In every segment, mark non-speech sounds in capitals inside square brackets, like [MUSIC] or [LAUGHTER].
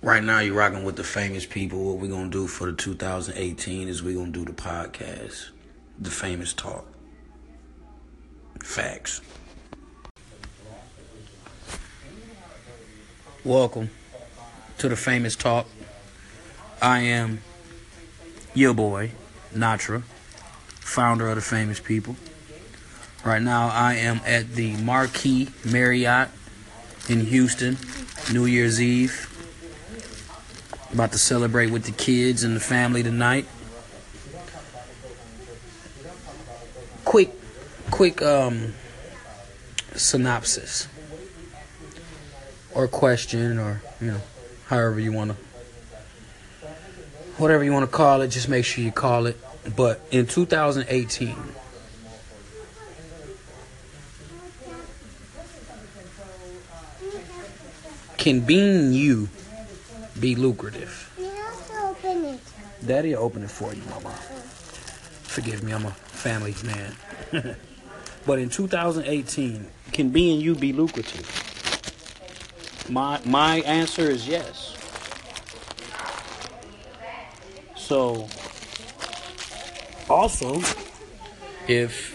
Right now, you're rocking with the famous people. What we're gonna do for the 2018 is we're gonna do the podcast, the famous talk. Facts. Welcome to the famous talk. I am your boy, Natra, founder of the famous people. Right now, I am at the Marquis Marriott in Houston, New Year's Eve. About to celebrate with the kids and the family tonight. Quick, quick um, synopsis or question or you know however you want to whatever you want to call it just make sure you call it but in 2018 can being you be lucrative. Daddy will open it for you mama. Forgive me i'm a family man. [LAUGHS] But in 2018 can being you be lucrative? My my answer is yes. So also if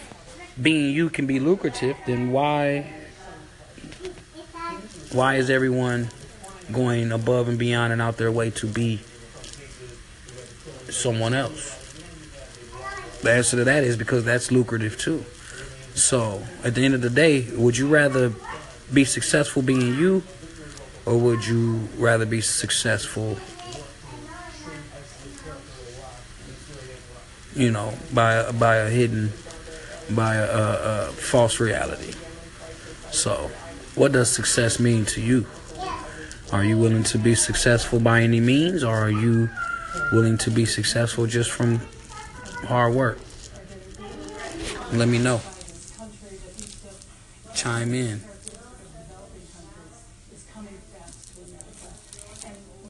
being you can be lucrative, then why why is everyone going above and beyond and out their way to be someone else? The answer to that is because that's lucrative too. So at the end of the day, would you rather be successful being you or would you rather be successful you know by by a hidden by a, a, a false reality so what does success mean to you are you willing to be successful by any means or are you willing to be successful just from hard work? Let me know. Chime in